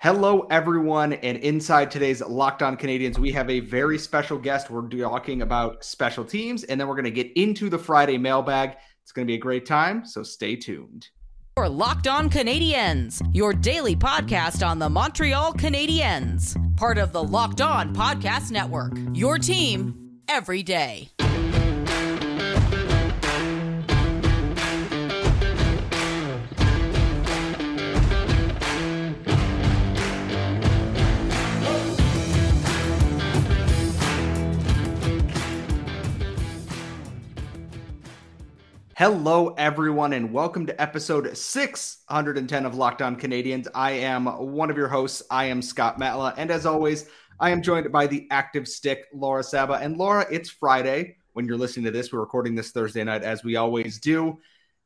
Hello, everyone, and inside today's Locked On Canadiens, we have a very special guest. We're talking about special teams, and then we're going to get into the Friday mailbag. It's going to be a great time, so stay tuned. For Locked On Canadiens, your daily podcast on the Montreal Canadiens, part of the Locked On Podcast Network. Your team every day. Hello, everyone, and welcome to episode 610 of Locked On Canadiens. I am one of your hosts. I am Scott Matla, and as always, I am joined by the active stick, Laura Saba. And Laura, it's Friday when you're listening to this. We're recording this Thursday night, as we always do.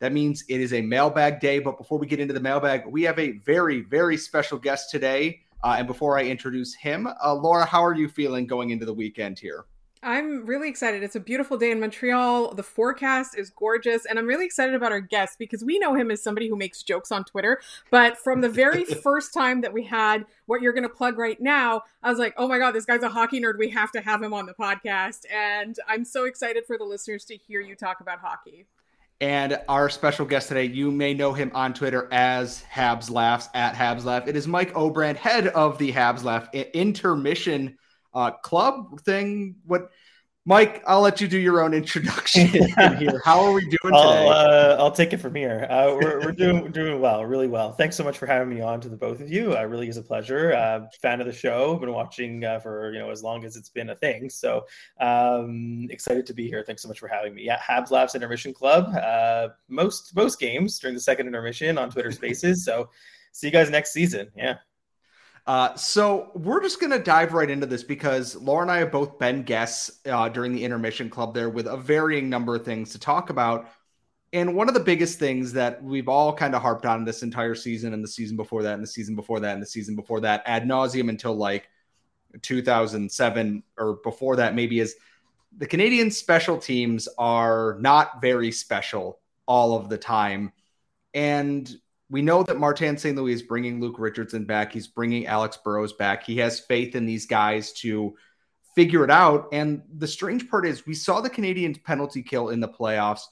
That means it is a mailbag day. But before we get into the mailbag, we have a very, very special guest today. Uh, and before I introduce him, uh, Laura, how are you feeling going into the weekend here? I'm really excited. It's a beautiful day in Montreal. The forecast is gorgeous, and I'm really excited about our guest because we know him as somebody who makes jokes on Twitter. But from the very first time that we had what you're going to plug right now, I was like, oh my God, this guy's a hockey nerd. We have to have him on the podcast. And I'm so excited for the listeners to hear you talk about hockey. And our special guest today, you may know him on Twitter as Habs Laughs at Habs Laugh. It is Mike Obrand, head of the Habs Laugh intermission uh, club thing. What, Mike? I'll let you do your own introduction here. How are we doing I'll, today? Uh, I'll take it from here. Uh, we're, we're doing doing well, really well. Thanks so much for having me on to the both of you. Uh, really is a pleasure. Uh, fan of the show. Been watching uh, for you know as long as it's been a thing. So um, excited to be here. Thanks so much for having me. Yeah, Habs Laughs Intermission Club. Uh, most most games during the second intermission on Twitter Spaces. So see you guys next season. Yeah. Uh, so we're just going to dive right into this because Laura and I have both been guests uh, during the intermission club there with a varying number of things to talk about. And one of the biggest things that we've all kind of harped on this entire season and the season before that and the season before that and the season before that ad nauseum until like 2007 or before that maybe is the Canadian special teams are not very special all of the time. And we know that Martin St. Louis is bringing Luke Richardson back. He's bringing Alex Burrows back. He has faith in these guys to figure it out. And the strange part is, we saw the Canadiens penalty kill in the playoffs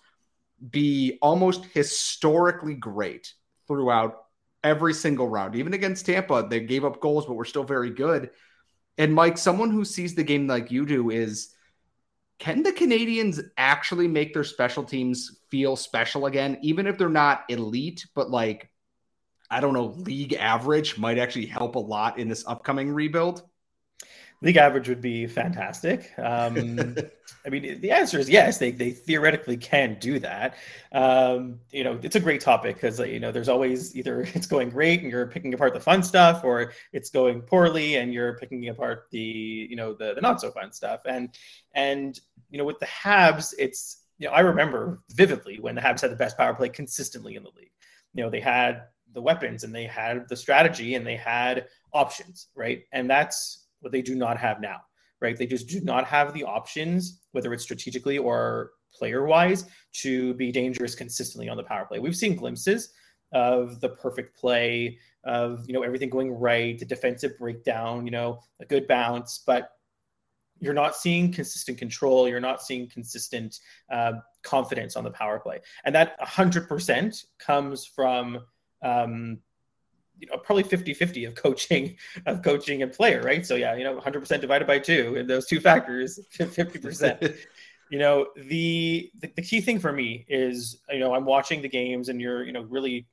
be almost historically great throughout every single round. Even against Tampa, they gave up goals, but were still very good. And Mike, someone who sees the game like you do is can the Canadiens actually make their special teams feel special again, even if they're not elite, but like I don't know, league average might actually help a lot in this upcoming rebuild? League average would be fantastic. Um, I mean, the answer is yes. They they theoretically can do that. Um, you know, it's a great topic because you know there's always either it's going great and you're picking apart the fun stuff, or it's going poorly and you're picking apart the you know the, the not so fun stuff. And and you know with the Habs, it's you know I remember vividly when the Habs had the best power play consistently in the league. You know they had the weapons and they had the strategy and they had options, right? And that's what they do not have now, right? They just do not have the options, whether it's strategically or player wise, to be dangerous consistently on the power play. We've seen glimpses of the perfect play, of you know everything going right, the defensive breakdown, you know, a good bounce, but you're not seeing consistent control. You're not seeing consistent uh, confidence on the power play, and that 100% comes from um, you know, probably 50 50 of coaching, of coaching and player, right? So, yeah, you know, 100% divided by two, and those two factors, 50%. you know, the, the, the key thing for me is, you know, I'm watching the games and you're, you know, really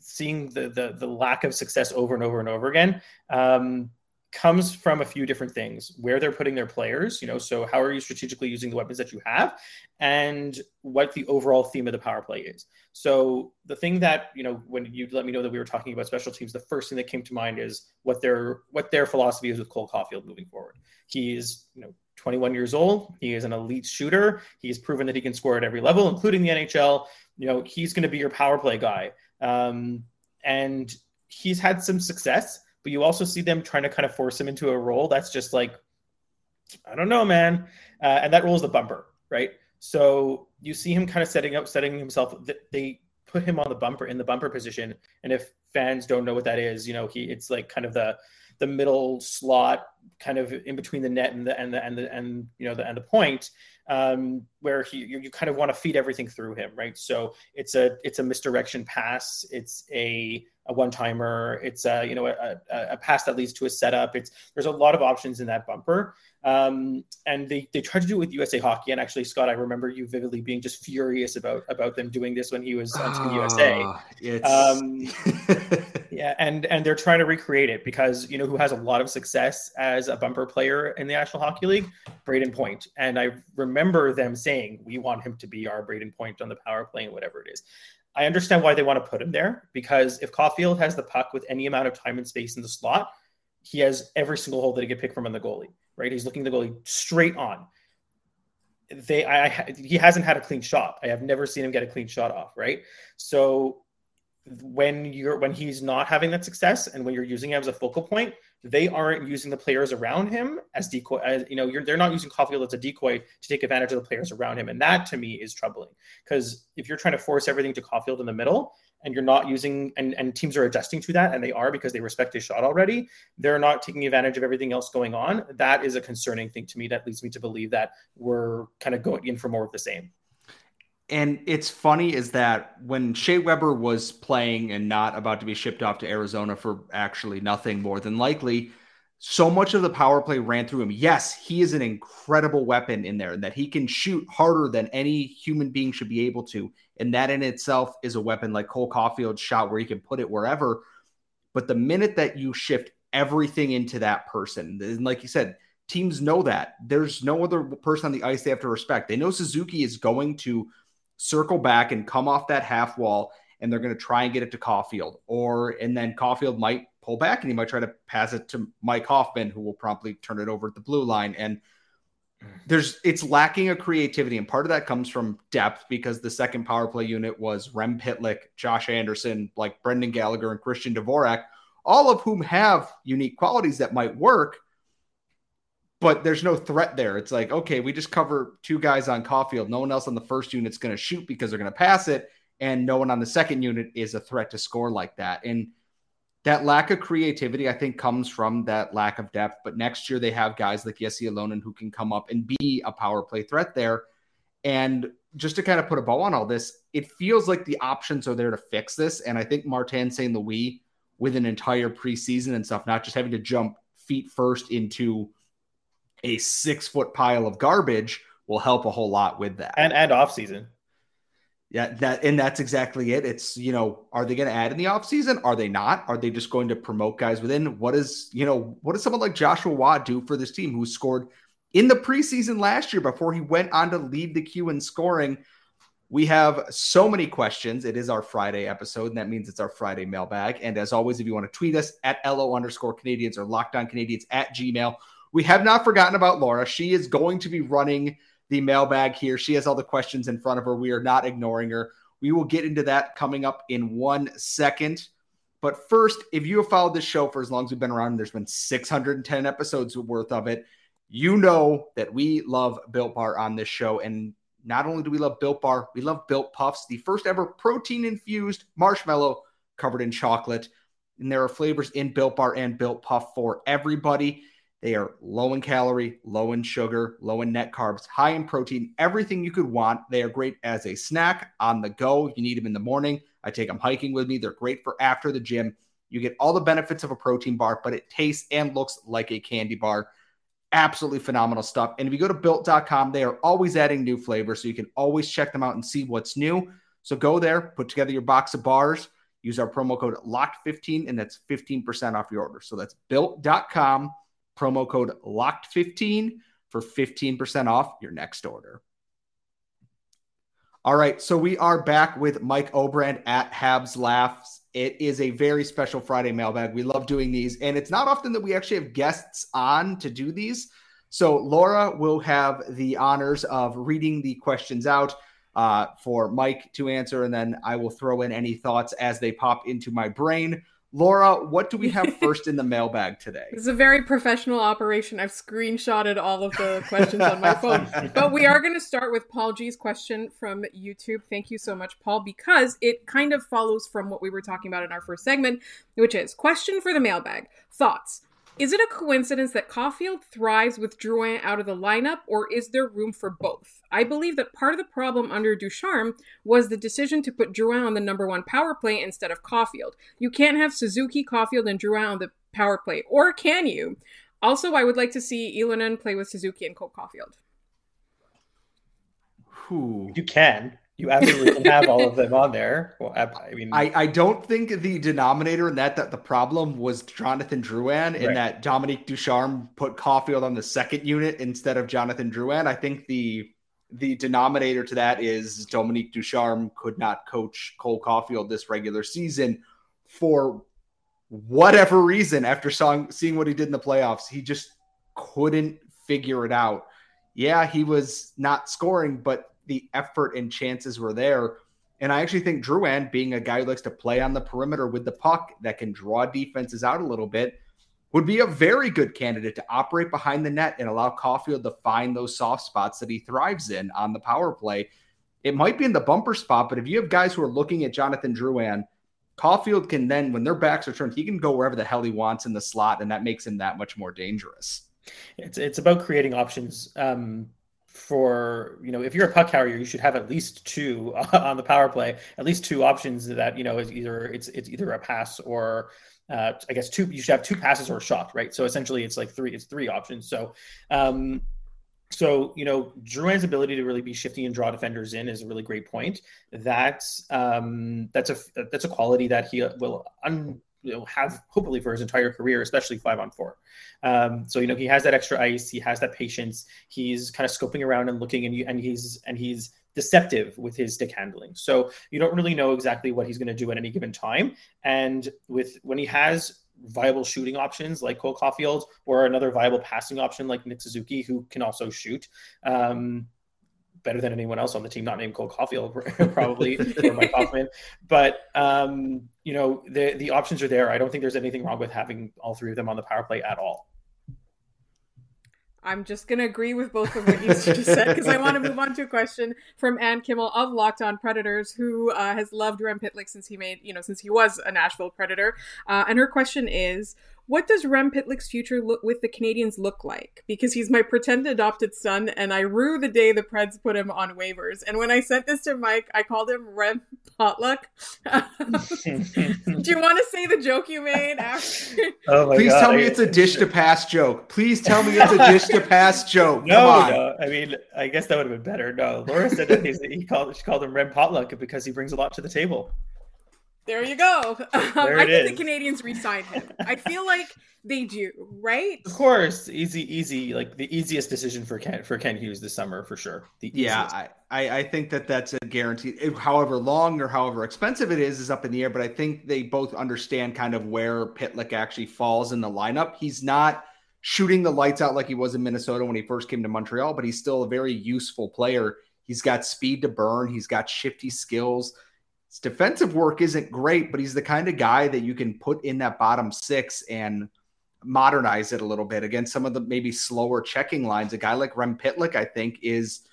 seeing the, the, the lack of success over and over and over again. Um, comes from a few different things where they're putting their players you know so how are you strategically using the weapons that you have and what the overall theme of the power play is. So the thing that you know when you let me know that we were talking about special teams the first thing that came to mind is what their what their philosophy is with cole caufield moving forward. He is you know 21 years old. He is an elite shooter. He's proven that he can score at every level including the nhl you know he's going to be your power play guy. Um, and he's had some success but you also see them trying to kind of force him into a role that's just like, I don't know, man. Uh, and that role is the bumper, right? So you see him kind of setting up, setting himself. They put him on the bumper in the bumper position. And if fans don't know what that is, you know, he it's like kind of the the middle slot, kind of in between the net and the and the and the and you know the and the point um, where he you, you kind of want to feed everything through him, right? So it's a it's a misdirection pass, it's a a one timer, it's a you know a, a, a, pass that leads to a setup. It's there's a lot of options in that bumper, um, and they they tried to do it with USA Hockey. And actually, Scott, I remember you vividly being just furious about about them doing this when he was on Team USA. Ah, um, yeah, and and they're trying to recreate it because you know who has a lot of success as a bumper player in the National Hockey League, Brayden Point, and I remember them saying we want him to be our Brayden Point on the power play and whatever it is. I understand why they want to put him there because if Caufield has the puck with any amount of time and space in the slot, he has every single hole that he can pick from on the goalie. Right, he's looking the goalie straight on. They, I, he hasn't had a clean shot. I have never seen him get a clean shot off. Right, so when you're when he's not having that success and when you're using him as a focal point, they aren't using the players around him as decoy. As, you know, they're not using Caufield as a decoy to take advantage of the players around him, and that to me is troubling. Because if you're trying to force everything to Caufield in the middle, and you're not using, and, and teams are adjusting to that, and they are because they respect his shot already, they're not taking advantage of everything else going on. That is a concerning thing to me. That leads me to believe that we're kind of going in for more of the same. And it's funny is that when Shea Weber was playing and not about to be shipped off to Arizona for actually nothing more than likely, so much of the power play ran through him. Yes, he is an incredible weapon in there and that he can shoot harder than any human being should be able to. And that in itself is a weapon like Cole Caufield's shot where he can put it wherever. But the minute that you shift everything into that person, and like you said, teams know that there's no other person on the ice they have to respect. They know Suzuki is going to circle back and come off that half wall and they're going to try and get it to Caufield. Or, and then Caufield might pull back and he might try to pass it to Mike Hoffman, who will promptly turn it over at the blue line. And mm. there's, it's lacking a creativity. And part of that comes from depth because the second power play unit was Rem Pitlick, Josh Anderson, like Brendan Gallagher and Christian Dvorak, all of whom have unique qualities that might work but there's no threat there. It's like, okay, we just cover two guys on Caufield. No one else on the first unit's going to shoot because they're going to pass it. And no one on the second unit is a threat to score like that. And that lack of creativity, I think, comes from that lack of depth. But next year, they have guys like Jesse Ylönen who can come up and be a power play threat there. And just to kind of put a bow on all this, it feels like the options are there to fix this. And I think Martin St. Louis, with an entire preseason and stuff, not just having to jump feet first into a six foot pile of garbage will help a whole lot with that. And and off season. Yeah, that and that's exactly it. It's you know, are they going to add in the off season? Are they not? Are they just going to promote guys within? What is you know, what does someone like Joshua Watt do for this team who scored in the preseason last year before he went on to lead the Q in scoring? We have so many questions. It is our Friday episode, and that means it's our Friday mailbag. And as always, if you want to tweet us at LO underscore Canadiens or locked on Canadiens at Gmail, we have not forgotten about Laura. She is going to be running the mailbag here. She has all the questions in front of her. We are not ignoring her. We will get into that coming up in one second. But first, if you have followed this show for as long as we've been around, there's been 610 episodes worth of it. You know that we love Built Bar on this show. And not only do we love Built Bar, we love Built Puffs, the first ever protein infused marshmallow covered in chocolate. And there are flavors in Built Bar and Built Puff for everybody. They are low in calorie, low in sugar, low in net carbs, high in protein, everything you could want. They are great as a snack on the go. You need them in the morning. I take them hiking with me. They're great for after the gym. You get all the benefits of a protein bar, but it tastes and looks like a candy bar. Absolutely phenomenal stuff. And if you go to built.com, they are always adding new flavors. So you can always check them out and see what's new. So go there, put together your box of bars, use our promo code LOCKED15, and that's 15% off your order. So that's built.com promo code locked15 for 15% off your next order. All right, so we are back with Mike Obrand at Habs Laughs. It is a very special Friday mailbag. We love doing these, and it's not often that we actually have guests on to do these. So Laura will have the honors of reading the questions out uh, for Mike to answer, and then I will throw in any thoughts as they pop into my brain. Laura, what do we have first in the mailbag today? This is a very professional operation. I've screenshotted all of the questions on my phone. But we are going to start with Paul G's question from YouTube. Thank you so much, Paul, because it kind of follows from what we were talking about in our first segment, which is question for the mailbag. Thoughts? Is it a coincidence that Caufield thrives with Drouin out of the lineup, or is there room for both? I believe that part of the problem under Ducharme was the decision to put Drouin on the number one power play instead of Caufield. You can't have Suzuki, Caufield, and Drouin on the power play, or can you? Also, I would like to see Ylönen play with Suzuki and Cole Caufield. Who You can. You absolutely can have all of them on there. Well, I, mean, I, I don't think the denominator in that that the problem was Jonathan Drouin and Right. that Dominique Ducharme put Caufield on the second unit instead of Jonathan Drouin. I think the the denominator to that is Dominique Ducharme could not coach Cole Caufield this regular season for whatever reason after song, seeing what he did in the playoffs. He just couldn't figure it out. Yeah, he was not scoring, but the effort and chances were there. And I actually think Drouin, being a guy who likes to play on the perimeter with the puck that can draw defenses out a little bit, would be a very good candidate to operate behind the net and allow Caufield to find those soft spots that he thrives in on the power play. It might be in the bumper spot, but if you have guys who are looking at Jonathan Drouin, Caufield can then, when their backs are turned, he can go wherever the hell he wants in the slot, and that makes him that much more dangerous. it's it's about creating options um, for you know if you're a puck carrier, you should have at least two on the power play, at least two options that you know is either it's it's either a pass or uh, I guess two. You should have two passes or a shot, right? So essentially, it's like three. It's three options. So. Um, so you know, Drouin's ability to really be shifty and draw defenders in is a really great point. That's um, that's a that's a quality that he will un, you know, have hopefully for his entire career, especially five on four. Um, so you know, he has that extra ice, he has that patience. He's kind of scoping around and looking, and you, and he's and he's deceptive with his stick handling. So you don't really know exactly what he's going to do at any given time. And with when he has viable shooting options like Cole Caufield or another viable passing option like Nick Suzuki, who can also shoot. Um, better than anyone else on the team, not named Cole Caufield, probably, or Mike Hoffman. But um, you know, the the options are there. I don't think there's anything wrong with having all three of them on the power play at all. I'm just going to agree with both of what you just said because I want to move on to a question from Ann Kimmel of Locked On Predators, who uh, has loved Rem Pitlick since he made, you know, since he was a Nashville Predator. Uh, and her question is, what does Rem Pitlick's future look with the Canadiens look like? Because he's my pretend adopted son, and I rue the day the Preds put him on waivers. And when I sent this to Mike, I called him Rem Potluck. Do you want to say the joke you made after? Oh my Please God. tell me it's a dish to pass joke. Please tell me it's a dish to pass joke. Come No, on. no. I mean, I guess that would have been better. No, Laura said that he's, he called she called him Rem Potluck because he brings a lot to the table. There you go. Um, There I think is. the Canadiens re-signed him. I feel like they do, right? Of course, easy, easy, like the easiest decision for Kent for Kent Hughes this summer for sure. The Yeah. I, I, I think that that's a guarantee. However long or however expensive it is, is up in the air. But I think they both understand kind of where Pitlick actually falls in the lineup. He's not shooting the lights out like he was in Minnesota when he first came to Montreal, but he's still a very useful player. He's got speed to burn. He's got shifty skills. His defensive work isn't great, but he's the kind of guy that you can put in that bottom six and modernize it a little bit against some of the maybe slower checking lines. A guy like Rem Pitlick, I think, is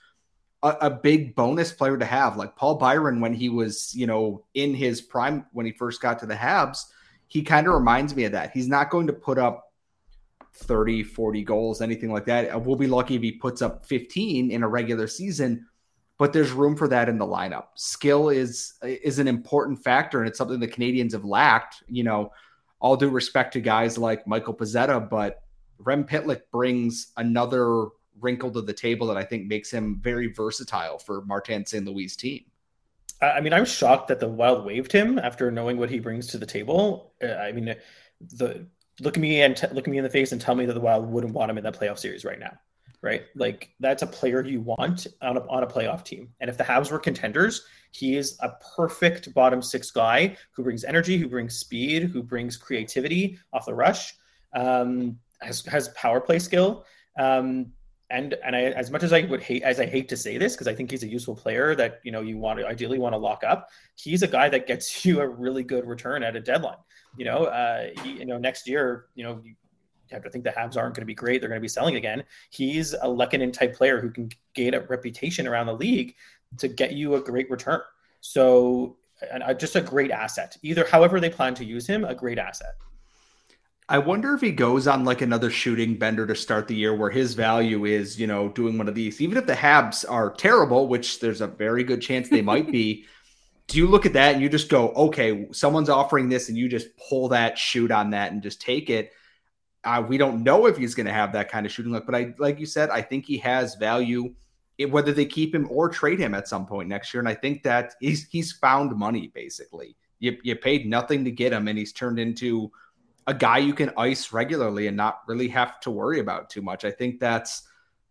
a, a big bonus player to have. Like Paul Byron, when he was, you know, in his prime when he first got to the Habs, he kind of reminds me of that. He's not going to put up 30, 40 goals, anything like that. We'll be lucky if he puts up 15 in a regular season, but there's room for that in the lineup. Skill is is an important factor, and it's something the Canadiens have lacked. You know, all due respect to guys like Michael Pezzetta, but Rem Pitlick brings another wrinkle to the table that I think makes him very versatile for Martin St. Louis' team. I mean, I was shocked that the Wild waived him after knowing what he brings to the table. Uh, I mean, the look at me and t- look at me in the face and tell me that the Wild wouldn't want him in that playoff series right now, right? Like that's a player you want on a on a playoff team. And if the Habs were contenders, he is a perfect bottom six guy who brings energy, who brings speed, who brings creativity off the rush, um, has has power play skill. Um, and and I, as much as I would hate as I hate to say this because I think he's a useful player that you know you want to ideally want to lock up. He's a guy that gets you a really good return at a deadline. You know, uh, he, you know, next year, you know, you have to think the Habs aren't going to be great. They're going to be selling again. He's a Lehkonen type player who can gain a reputation around the league to get you a great return. So, and, uh, just a great asset. Either, however, they plan to use him, a great asset. I wonder if he goes on like another shooting bender to start the year where his value is, you know, doing one of these. Even if the Habs are terrible, which there's a very good chance they might be, do you look at that and you just go, okay, someone's offering this and you just pull that shoot on that and just take it? Uh, we don't know if he's going to have that kind of shooting luck, but I, like you said, I think he has value, whether they keep him or trade him at some point next year. And I think that he's he's found money basically. You you paid nothing to get him, and he's turned into a guy you can ice regularly and not really have to worry about too much. I think that's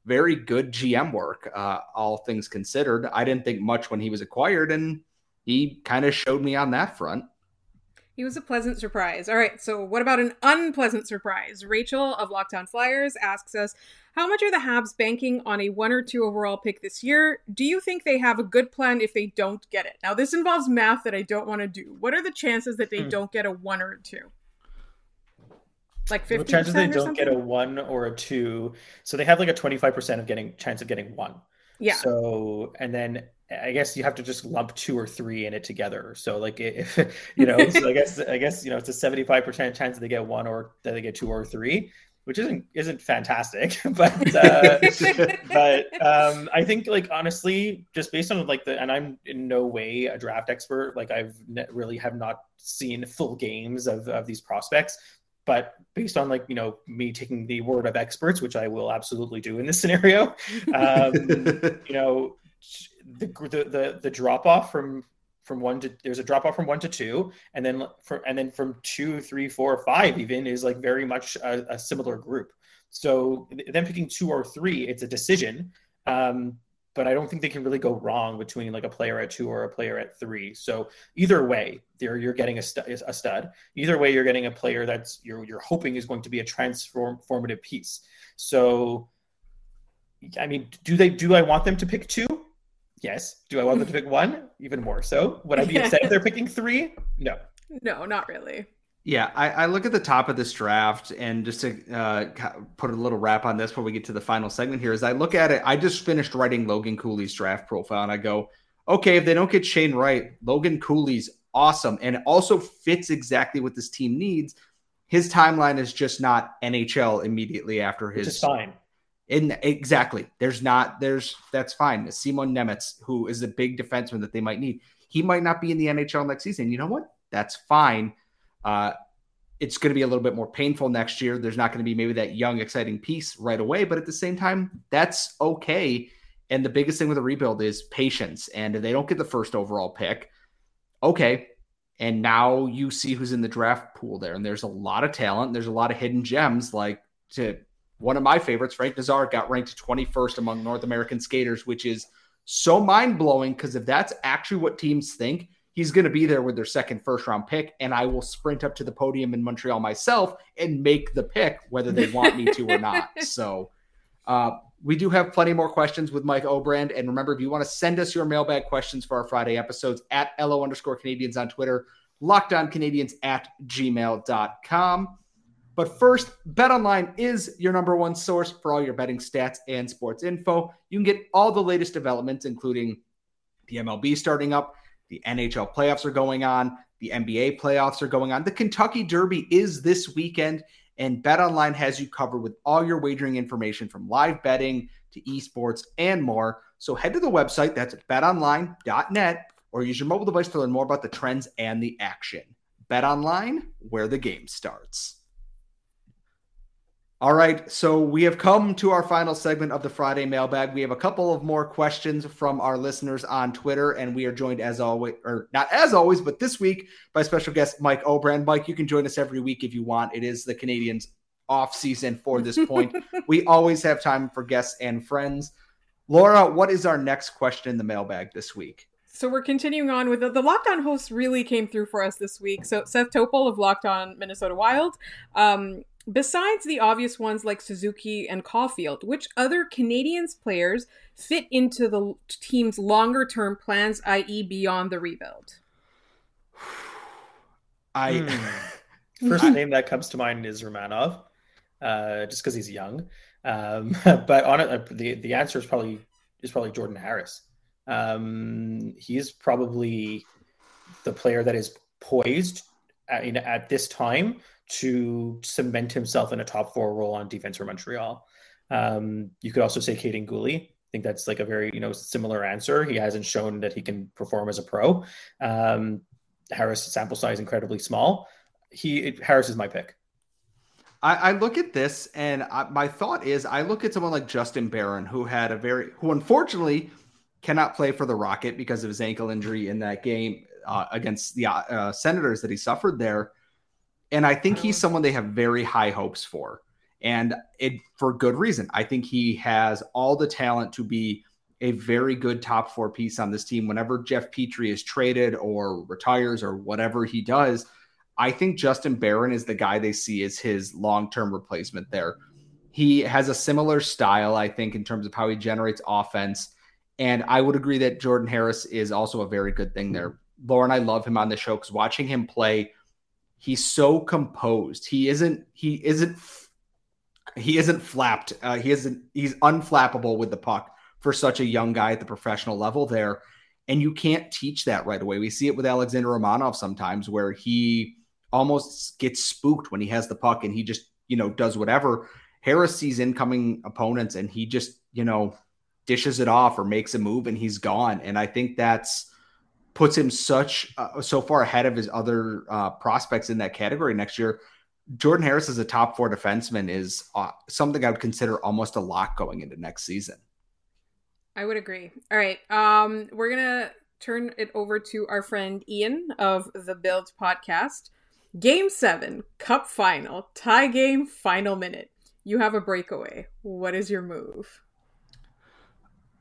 very good GM work, uh, all things considered. I didn't think much when he was acquired, and he kind of showed me on that front. He was a pleasant surprise. All right, so what about an unpleasant surprise? Rachel of Locked On Flyers asks us, how much are the Habs banking on a one or two overall pick this year? Do you think they have a good plan if they don't get it? Now, this involves math that I don't want to do. What are the chances that they mm. don't get a one or a two? Like 50 chances they don't get a one or a two. So they have like a 25% of getting chance of getting one. Yeah. So, and then I guess you have to just lump two or three in it together. So like if you know, so I guess I guess you know it's a seventy five percent chance that they get one or that they get two or three, which isn't isn't fantastic, but uh, but um, I think like honestly, just based on like the and I'm in no way a draft expert. Like I've ne- really have not seen full games of of these prospects, but based on like you know me taking the word of experts which i will absolutely do in this scenario um, you know the the the, drop off from from one to there's a drop off from one to two and then from and then from two three four five even is like very much a, a similar group so then picking two or three it's a decision um, but I don't think they can really go wrong between like a player at two or a player at three. So either way, there you're getting a, stu- a stud. Either way, you're getting a player that's you're you're hoping is going to be a transformative piece. So, I mean, do they do I want them to pick two? Yes. Do I want them to pick one? Even more so. Would I be upset if they're picking three? No. No, not really. Yeah, I, I, look at the top of this draft, and just to uh, put a little wrap on this before we get to the final segment here, is I look at it. I just finished writing Logan Cooley's draft profile, and I go, okay, if they don't get Shane Wright, Logan Cooley's awesome, and it also fits exactly what this team needs. His timeline is just not NHL immediately after his. Which is fine. In exactly, there's not there's that's fine. Simon Nemec, who is a big defenseman that they might need, he might not be in the NHL next season. You know what? That's fine. Uh, it's going to be a little bit more painful next year. There's not going to be maybe that young, exciting piece right away, but at the same time, that's okay. And the biggest thing with a rebuild is patience. And if they don't get the first overall pick, okay. And now you see who's in the draft pool there. And there's a lot of talent. There's a lot of hidden gems. Like to one of my favorites, Frank Nazar got ranked 21st among North American skaters, which is so mind blowing because if that's actually what teams think, he's going to be there with their second first round pick, and I will sprint up to the podium in Montreal myself and make the pick, whether they want me to or not. So, uh, we do have plenty more questions with Mike Obrand. And remember, if you want to send us your mailbag questions for our Friday episodes at LO underscore Canadiens on Twitter, lockdowncanadiens at gmail.com. But first, BetOnline is your number one source for all your betting stats and sports info. You can get all the latest developments, including the MLB starting up, the NHL playoffs are going on. The NBA playoffs are going on. The Kentucky Derby is this weekend, and BetOnline has you covered with all your wagering information from live betting to esports and more. So head to the website, that's betonline.net, or use your mobile device to learn more about the trends and the action. BetOnline, where the game starts. All right, so we have come to our final segment of the Friday mailbag. We have a couple of more questions from our listeners on Twitter, and we are joined as always, or not as always, but this week by special guest Mike Obrand. Mike, you can join us every week if you want. It is the Canadiens' off season for this point. we always have time for guests and friends. Laura, what is our next question in the mailbag this week? So we're continuing on with the, the Locked On hosts really came through for us this week. So Seth Topol of Locked On Minnesota Wild um, Besides the obvious ones like Suzuki and Caufield, which other Canadiens players fit into the team's longer term plans, i.e., beyond the rebuild? I. Mm. first name that comes to mind is Romanov, uh, just because he's young. Um, but on it, uh, the the answer is probably is probably Jordan Harris. Um, he's probably the player that is poised at, at this time to cement himself in a top four role on defense for Montreal. Um, you could also say Kaiden Guhle. I think that's like a very you know similar answer. He hasn't shown that he can perform as a pro. Um, Harris sample size incredibly small. He Harris is my pick. I, I look at this and I, my thought is I look at someone like Justin Barron who had a very who unfortunately cannot play for the Rocket because of his ankle injury in that game uh, against the uh, Senators that he suffered there. And I think he's someone they have very high hopes for. And it for good reason. I think he has all the talent to be a very good top four piece on this team. Whenever Jeff Petry is traded or retires or whatever he does, I think Justin Barron is the guy they see as his long term replacement there. He has a similar style, I think, in terms of how he generates offense. And I would agree that Jordan Harris is also a very good thing there. Lauren, I love him on the show because watching him play, he's so composed. He isn't. He isn't. He isn't flapped. Uh, he isn't. He's unflappable with the puck for such a young guy at the professional level there, and you can't teach that right away. We see it with Alexander Romanov sometimes, where he almost gets spooked when he has the puck and he just you know does whatever. Harris sees incoming opponents and he just you know dishes it off or makes a move and he's gone. And I think that's puts him such uh, so far ahead of his other uh, prospects in that category next year. Jordan Harris as a top four defenseman is uh, something I would consider almost a lock going into next season. I would agree. All right, um, we're gonna turn it over to our friend Ian of the Build podcast. Game seven, Cup final, tie game, final minute. You have a breakaway. What is your move?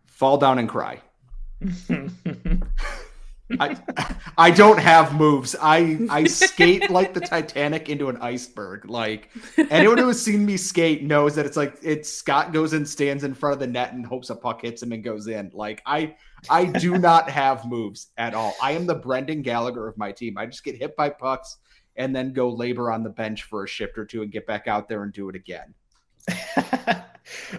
Fall down and cry. I I don't have moves. I I skate like the Titanic into an iceberg. Like anyone who has seen me skate knows that it's like it's Scott goes and stands in front of the net and hopes a puck hits him and goes in. Like I I do not have moves at all. I am the Brendan Gallagher of my team. I just get hit by pucks and then go labor on the bench for a shift or two and get back out there and do it again.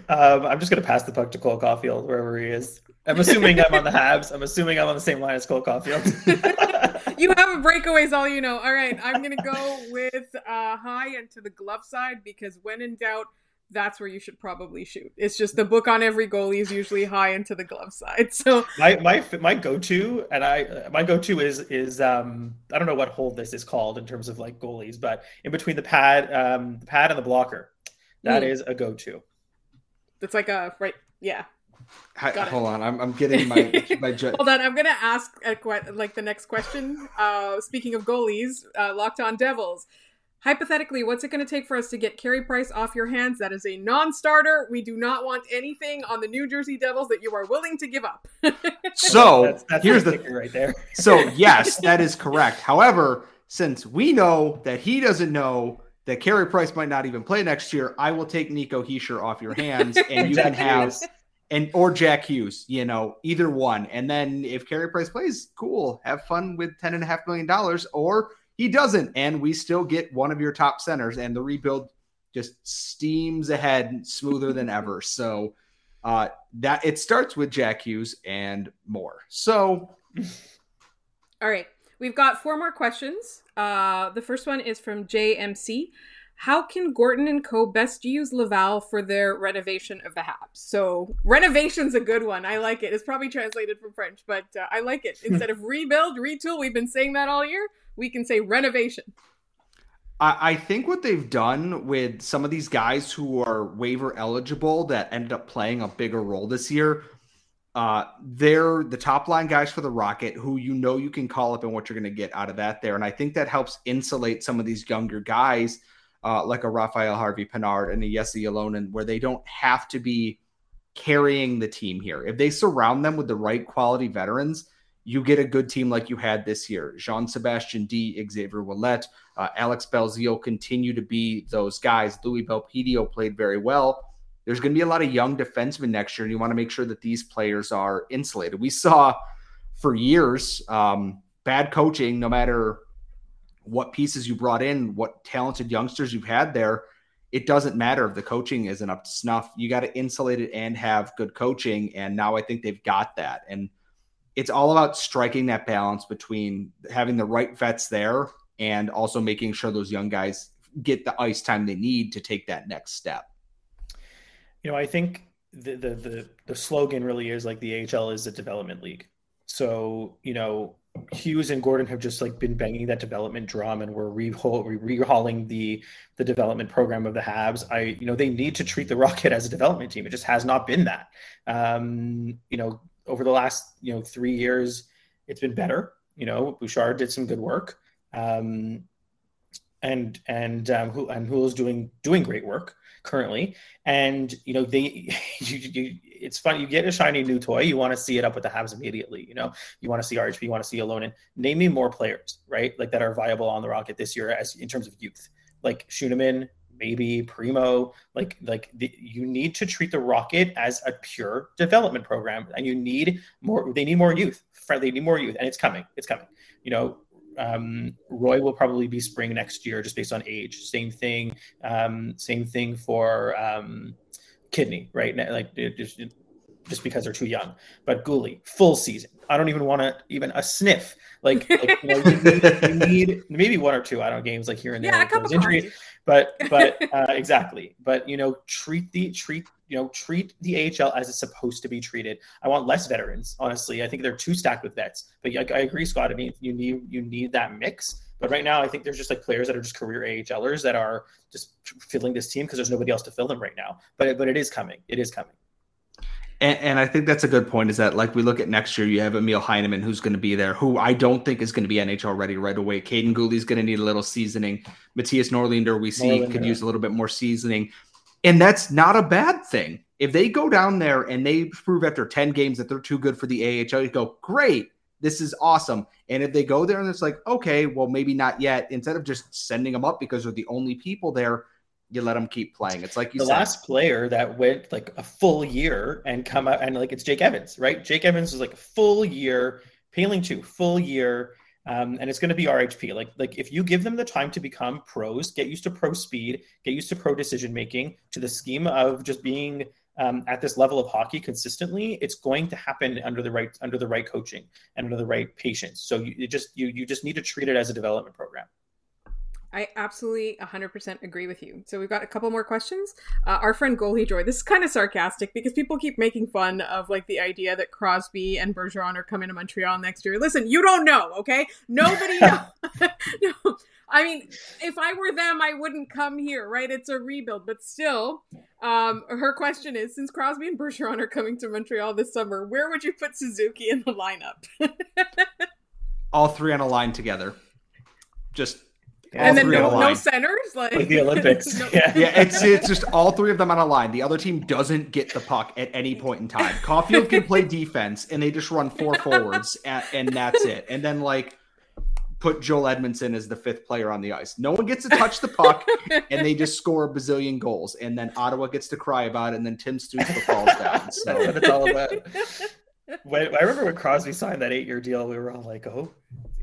um, I'm just going to pass the puck to Cole Caufield wherever he is. I'm assuming I'm on the Habs. I'm assuming I'm on the same line as Cole Caufield. you have a breakaways, all you know. All right, I'm going to go with uh, high and to the glove side because when in doubt, that's where you should probably shoot. It's just the book on every goalie is usually high into the glove side. So my my my go to and I my go to is is um I don't know what hold this is called in terms of like goalies, but in between the pad um the pad and the blocker, that mm. is a go to. That's like a right, yeah. Hi, hold on, I'm, I'm getting my my. Jet. hold on, I'm gonna ask a, like the next question. Uh, speaking of goalies, uh, locked on Devils. Hypothetically, what's it going to take for us to get Carey Price off your hands? That is a non-starter. We do not want anything on the New Jersey Devils that you are willing to give up. so that's, that's here's the thing right there. so yes, that is correct. However, since we know that he doesn't know that Carey Price might not even play next year, I will take Nico Hischier off your hands, and you can have and or Jack Hughes, you know, either one. And then if Carey Price plays, cool, have fun with ten and a half million dollars, or he doesn't, and we still get one of your top centers, and the rebuild just steams ahead smoother than ever. So uh, that it starts with Jack Hughes and more. So, all right, we've got four more questions. Uh, the first one is from JMC. How can Gorton and Co. best use Laval for their renovation of the Habs? So renovation's a good one. I like it. It's probably translated from French, but uh, I like it. Instead of rebuild, retool, we've been saying that all year. We can say renovation. I, I think what they've done with some of these guys who are waiver eligible that ended up playing a bigger role this year uh, they're the top line guys for the Rocket who you know you can call up and what you're going to get out of that there. And I think that helps insulate some of these younger guys, uh, like a Raphael Harvey Pinard and a Jesse Ylönen, where they don't have to be carrying the team here. If they surround them with the right quality veterans, you get a good team like you had this year. Jean Sebastian D, Xavier Ouellet, uh, Alex Belzile continue to be those guys. Louis Belpedio played very well there's going to be a lot of young defensemen next year, and you want to make sure that these players are insulated. We saw for years um, bad coaching, no matter what pieces you brought in, what talented youngsters you've had there, it doesn't matter if the coaching isn't up to snuff. You got to insulate it and have good coaching. And now I think they've got that. And it's all about striking that balance between having the right vets there and also making sure those young guys get the ice time they need to take that next step. You know, I think the the the, the slogan really is like the AHL is a development league. So, you know, Hughes and Gorton have just like been banging that development drum, and we're rehauling the the development program of the Habs. I, you know, they need to treat the Rocket as a development team. It just has not been that. Um, you know, over the last you know three years, it's been better. You know, Bouchard did some good work, um, and and um, who and is doing doing great work currently. And you know, they you, you, it's fun. You get a shiny new toy, you want to see it up with the Habs immediately. You know, you want to see RHP, you want to see Ylönen. Name me more players, right? Like that are viable on the Rocket this year as in terms of youth, like Schueneman, maybe Primeau. Like like the, you need to treat the Rocket as a pure development program, and you need more. They need more youth. They need more youth, and it's coming. It's coming. You know, um, Roy will probably be spring next year, just based on age. Same thing. Um, same thing for um, Kidney, right? Like just just because they're too young. But Guhle, full season. I don't even want to even a sniff. Like, like you, know, you, need, you, need, maybe one or two. I don't know games like here and there. Yeah, a couple injuries. But but uh, exactly. But you know, treat the treat you know treat the AHL as it's supposed to be treated. I want less veterans. Honestly, I think they're too stacked with vets. But I, I agree, Scott. I mean, you need you need that mix. But right now, I think there's just like players that are just career AHLers that are just filling this team because there's nobody else to fill them right now. But but it is coming. It is coming. And, and, I think that's a good point. Is that like we look at next year, you have Emil Heineman who's going to be there, who I don't think is going to be NHL ready right away. Kaiden Guhle's going to need a little seasoning. Matthias Norlander, we see, Norlinder. could use a little bit more seasoning, and that's not a bad thing. If they go down there and they prove after ten games that they're too good for the AHL, you go great. This is awesome. And if they go there and it's like, okay, well, maybe not yet, instead of just sending them up because they're the only people there, you let them keep playing. It's like you the said. last player that went like a full year and come out and like it's Jake Evans, right? Jake Evans was like a full year, Poehling too, full year. Um, and it's going to be RHP. Like, like if you give them the time to become pros, get used to pro speed, get used to pro decision making, to the scheme of just being um, at this level of hockey consistently, it's going to happen under the right under the right coaching and under the right patience. So you, you just you you just need to treat it as a development program. I absolutely 100% agree with you. So we've got a couple more questions. Uh, our friend Goalie Joy, this is kind of sarcastic because people keep making fun of like the idea that Crosby and Bergeron are coming to Montreal next year. Listen, you don't know, okay? Nobody knows. no. I mean, if I were them, I wouldn't come here, right? It's a rebuild, but still, um, her question is: Since Crosby and Bergeron are coming to Montreal this summer, where would you put Suzuki in the lineup? All three on a line together. Just and then no, no centers, like, like the Olympics. no. Yeah, yeah. It's it's just all three of them on a line. The other team doesn't get the puck at any point in time. Caufield can play defense, and they just run four forwards, and, and that's it. And then like put Joel Edmundson as the fifth player on the ice. No one gets to touch the puck, and they just score a bazillion goals. And then Ottawa gets to cry about it, and then Tim Stützle falls down. So that's what it's all about. When, I remember when Crosby signed that eight-year deal, we were all like, "Oh,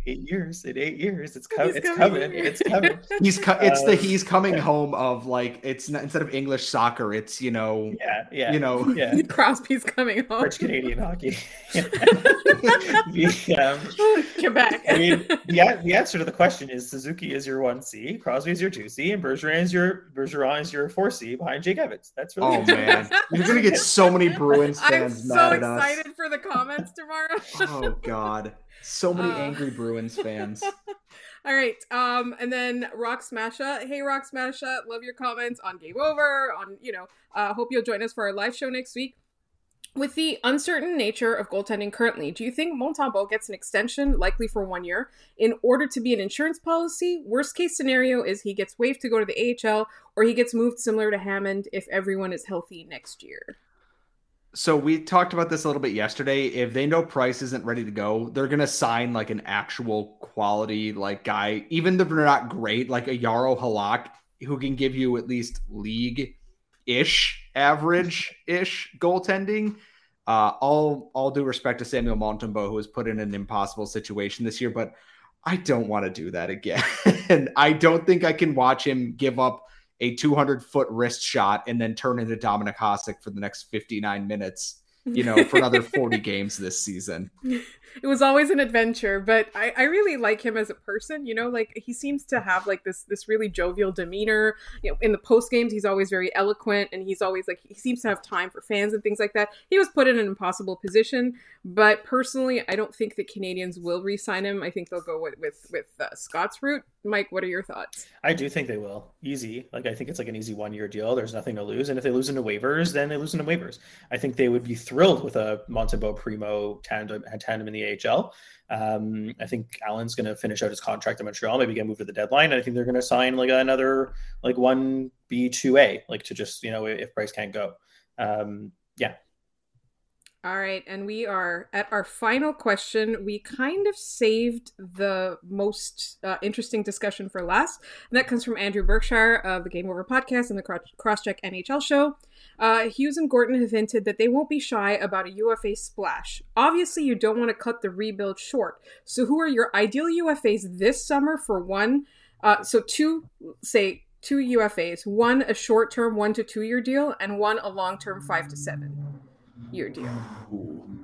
eight years in eight years it's, co- it's coming, coming. it's coming. He's co- it's the uh, he's coming home of like it's not, instead of english soccer it's you know yeah yeah you know. yeah. Crosby's coming home. French canadian hockey. The, um, quebec. I mean yeah the answer to the question is suzuki is your 1c crosby is your 2c and bergeron is your bergeron is your 4c behind jake evans. That's really oh man. You're gonna get so many bruins fans i'm so excited for the comments tomorrow. Oh god so many uh, angry Bruins fans. All right. Um, and then Rock Smasha. Hey Rock Smasha, love your comments on Game Over, on you know, uh hope you'll join us for our live show next week. With the uncertain nature of goaltending currently, do you think Montembeault gets an extension, likely for one year, in order to be an insurance policy? Worst case scenario is he gets waived to go to the AHL, or he gets moved similar to Hammond if everyone is healthy next year. So we talked about this a little bit yesterday. If they know Price isn't ready to go, they're gonna sign like an actual quality like guy, even if they're not great, like a Jaro Halak, who can give you at least league ish, average ish goaltending. Uh, all all due respect to Samuel Montembeault, who was put in an impossible situation this year, but I don't want to do that again. and I don't think I can watch him give up a 200 foot wrist shot and then turn into Dominik Hasek for the next 59 minutes you know, for another 40 games this season. It was always an adventure, but I, I really like him as a person, you know, like he seems to have like this this really jovial demeanor. You know, in the post games he's always very eloquent and he's always like he seems to have time for fans and things like that. He was put in an impossible position, but personally I don't think the canadiens will re-sign him. I think they'll go with with, with uh, Scott's route. Mike, what are your thoughts? I do think they will. Easy. Like I think it's like an easy one year deal. There's nothing to lose. And if they lose into waivers, then they lose into waivers. I think they would be thrilled with a Montembeault Primeau tandem, tandem in the AHL. Um, I think Allen's going to finish out his contract in Montreal, maybe get moved to the deadline. And I think they're going to sign like another like one B two A, like to just you know if Price can't go. Um, yeah, all right, and we are at our final question. We kind of saved the most uh, interesting discussion for last. And that comes from Andrew Berkshire of the Game Over podcast and the Crosscheck NHL show. Uh, Hughes and Gorton have hinted that they won't be shy about a UFA splash. Obviously, you don't want to cut the rebuild short. So, who are your ideal UFAs this summer for one? Uh, so, two, say, two UFAs, one a short term one to two year deal, and one a long term five to seven year deal?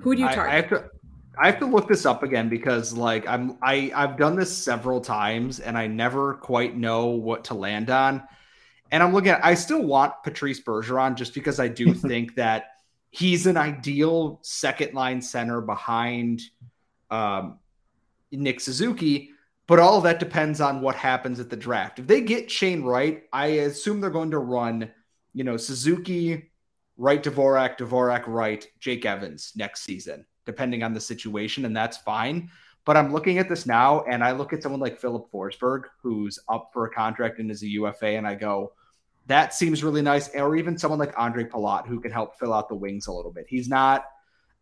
Who do you target? I, I, have to I have to look this up again because like I'm I I've done this several times and I never quite know what to land on. And I'm looking at I still want Patrice Bergeron just because I do think that he's an ideal second line center behind um, Nick Suzuki. But all that depends on what happens at the draft. If they get Shane Wright, I assume they're going to run, you know, Suzuki, Wright Dvorak, Dvorak Wright, Jake Evans next season, depending on the situation, and that's fine. But I'm looking at this now, and I look at someone like Filip Forsberg, who's up for a contract and is a UFA, and I go, that seems really nice. Or even someone like Ondrej Palat, who can help fill out the wings a little bit. He's not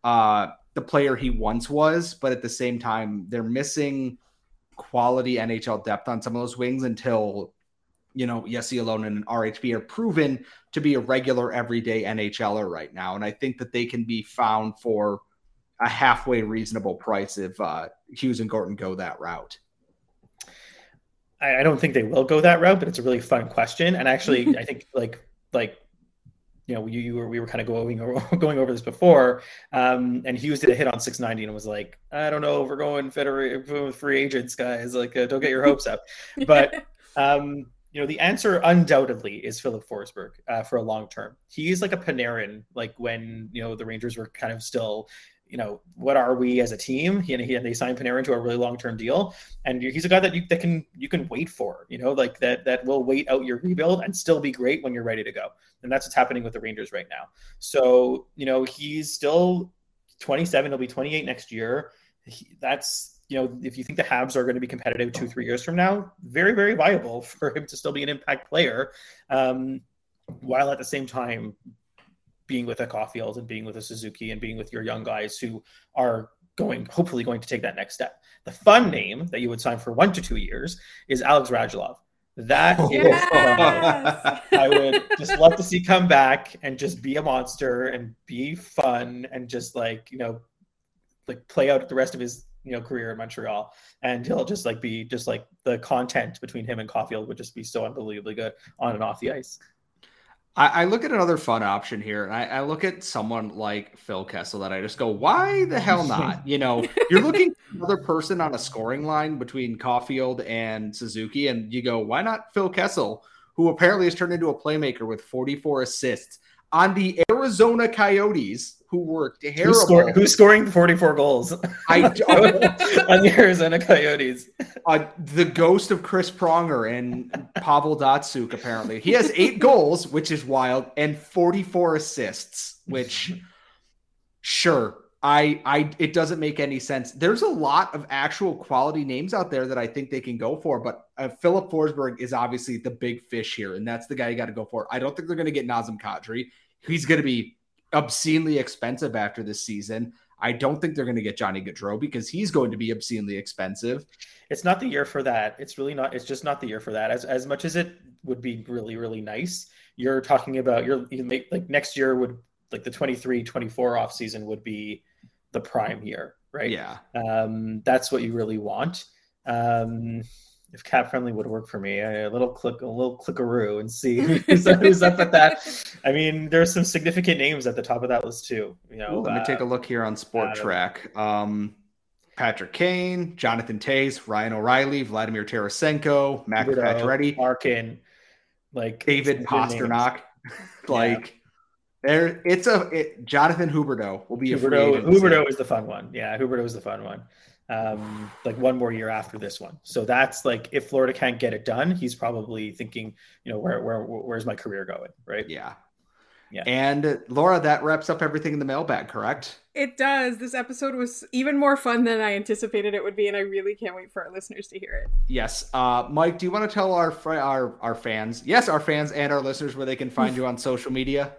uh, the player he once was, but at the same time, they're missing quality NHL depth on some of those wings until you know, Jesse Ylönen and RHP are proven to be a regular everyday NHLer right now. And I think that they can be found for a halfway reasonable price if uh, Hughes and Gorton go that route. I, I don't think they will go that route, but it's a really fun question. And actually, I think like like you know, you, you were we were kind of going going over this before, um, and Hughes did a hit on 690 and was like, I don't know, if we're going federate free agents, guys. Like, uh, don't get your hopes up. But um, you know, the answer undoubtedly is Filip Forsberg uh, for a long term. He's like a Panarin, like when you know the Rangers were kind of still, you know, what are we as a team? He, and, he, and they signed Panarin to a really long term deal, and he's a guy that you that can you can wait for, you know, like that that will wait out your rebuild and still be great when you're ready to go. And that's what's happening with the Rangers right now. So you know, he's still 27. He'll be 28 next year. He, that's you know, if you think the Habs are going to be competitive two, three years from now, very, very viable for him to still be an impact player, um, while at the same time being with a Caufield and being with a Suzuki and being with your young guys who are going, hopefully, going to take that next step. The fun name that you would sign for one to two years is Alex Radulov. That oh. yes! I would just love to see come back and just be a monster and be fun and just like you know, like play out the rest of his you know career in Montreal, and he'll just like be just like the content between him and Caufield would just be so unbelievably good on and off the ice. I, I look at another fun option here, and I, I, look at someone like Phil Kessel that I just go, why the hell not? You know, you're looking another person on a scoring line between Caufield and Suzuki, and you go, why not Phil Kessel, who apparently has turned into a playmaker with 44 assists on the Arizona Coyotes, who were terrible. Who's, score, who's scoring 44 goals? I on the Arizona Coyotes. Uh, the ghost of Chris Pronger and Pavel Datsyuk, apparently. He has eight goals, which is wild, and 44 assists, which, sure. I, I, it doesn't make any sense. There's a lot of actual quality names out there that I think they can go for, but uh, Filip Forsberg is obviously the big fish here, and that's the guy you got to go for. I don't think they're going to get Nazem Kadri. He's going to be obscenely expensive after this season. I don't think they're going to get Johnny Gaudreau because he's going to be obscenely expensive. It's not the year for that. It's really not. It's just not the year for that. As as much as it would be really really nice, you're talking about you're you make like next year would like the 23 24 off season would be the prime year, right? Yeah. Um, that's what you really want. Um, if CapFriendly would work for me, a little click, a little clickaroo, and see who's, who's up at that. I mean, there's some significant names at the top of that list too. You know, Ooh, let me uh, take a look here on Sport uh, Track. Um, Patrick Kane, Jonathan Toews, Ryan O'Reilly, Vladimir Tarasenko, Matt Pacioretty, Larkin, like David Pastrnak, like. There, it's a it, Jonathan Huberdeau will be Huberdeau. Huberdeau is the fun one. Yeah, Huberdeau is the fun one. Um, like one more year after this one. So that's like if Florida can't get it done, he's probably thinking, you know, where where where's my career going, right? Yeah. Yeah. And Laura, that wraps up everything in the mailbag, correct? It does. This episode was even more fun than I anticipated it would be, and I really can't wait for our listeners to hear it. Yes, uh, Mike, do you want to tell our our our fans, yes, our fans and our listeners, where they can find you on social media?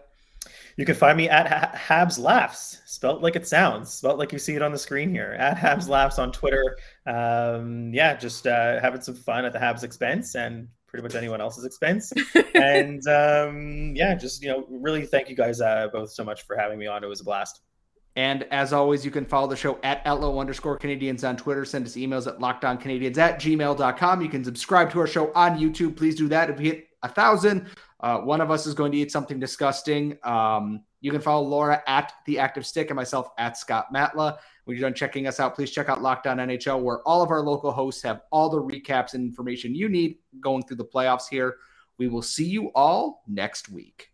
You can find me at Habs Laughs, spelt like it sounds, spelt like you see it on the screen here. At Habs Laughs on Twitter. Um, yeah, just uh, having some fun at the Habs expense and pretty much anyone else's expense. and um, yeah, just you know, really thank you guys uh, both so much for having me on. It was a blast. And as always, you can follow the show at LO underscore Canadiens on Twitter. Send us emails at lockedoncanadiens at gmail.com. You can subscribe to our show on YouTube. Please do that. If we hit a thousand, uh, one of us is going to eat something disgusting. Um, you can follow Laura at the Active Stick and myself at Scott Matla. When you're done checking us out, please check out Locked On NHL, where all of our local hosts have all the recaps and information you need going through the playoffs here. We will see you all next week.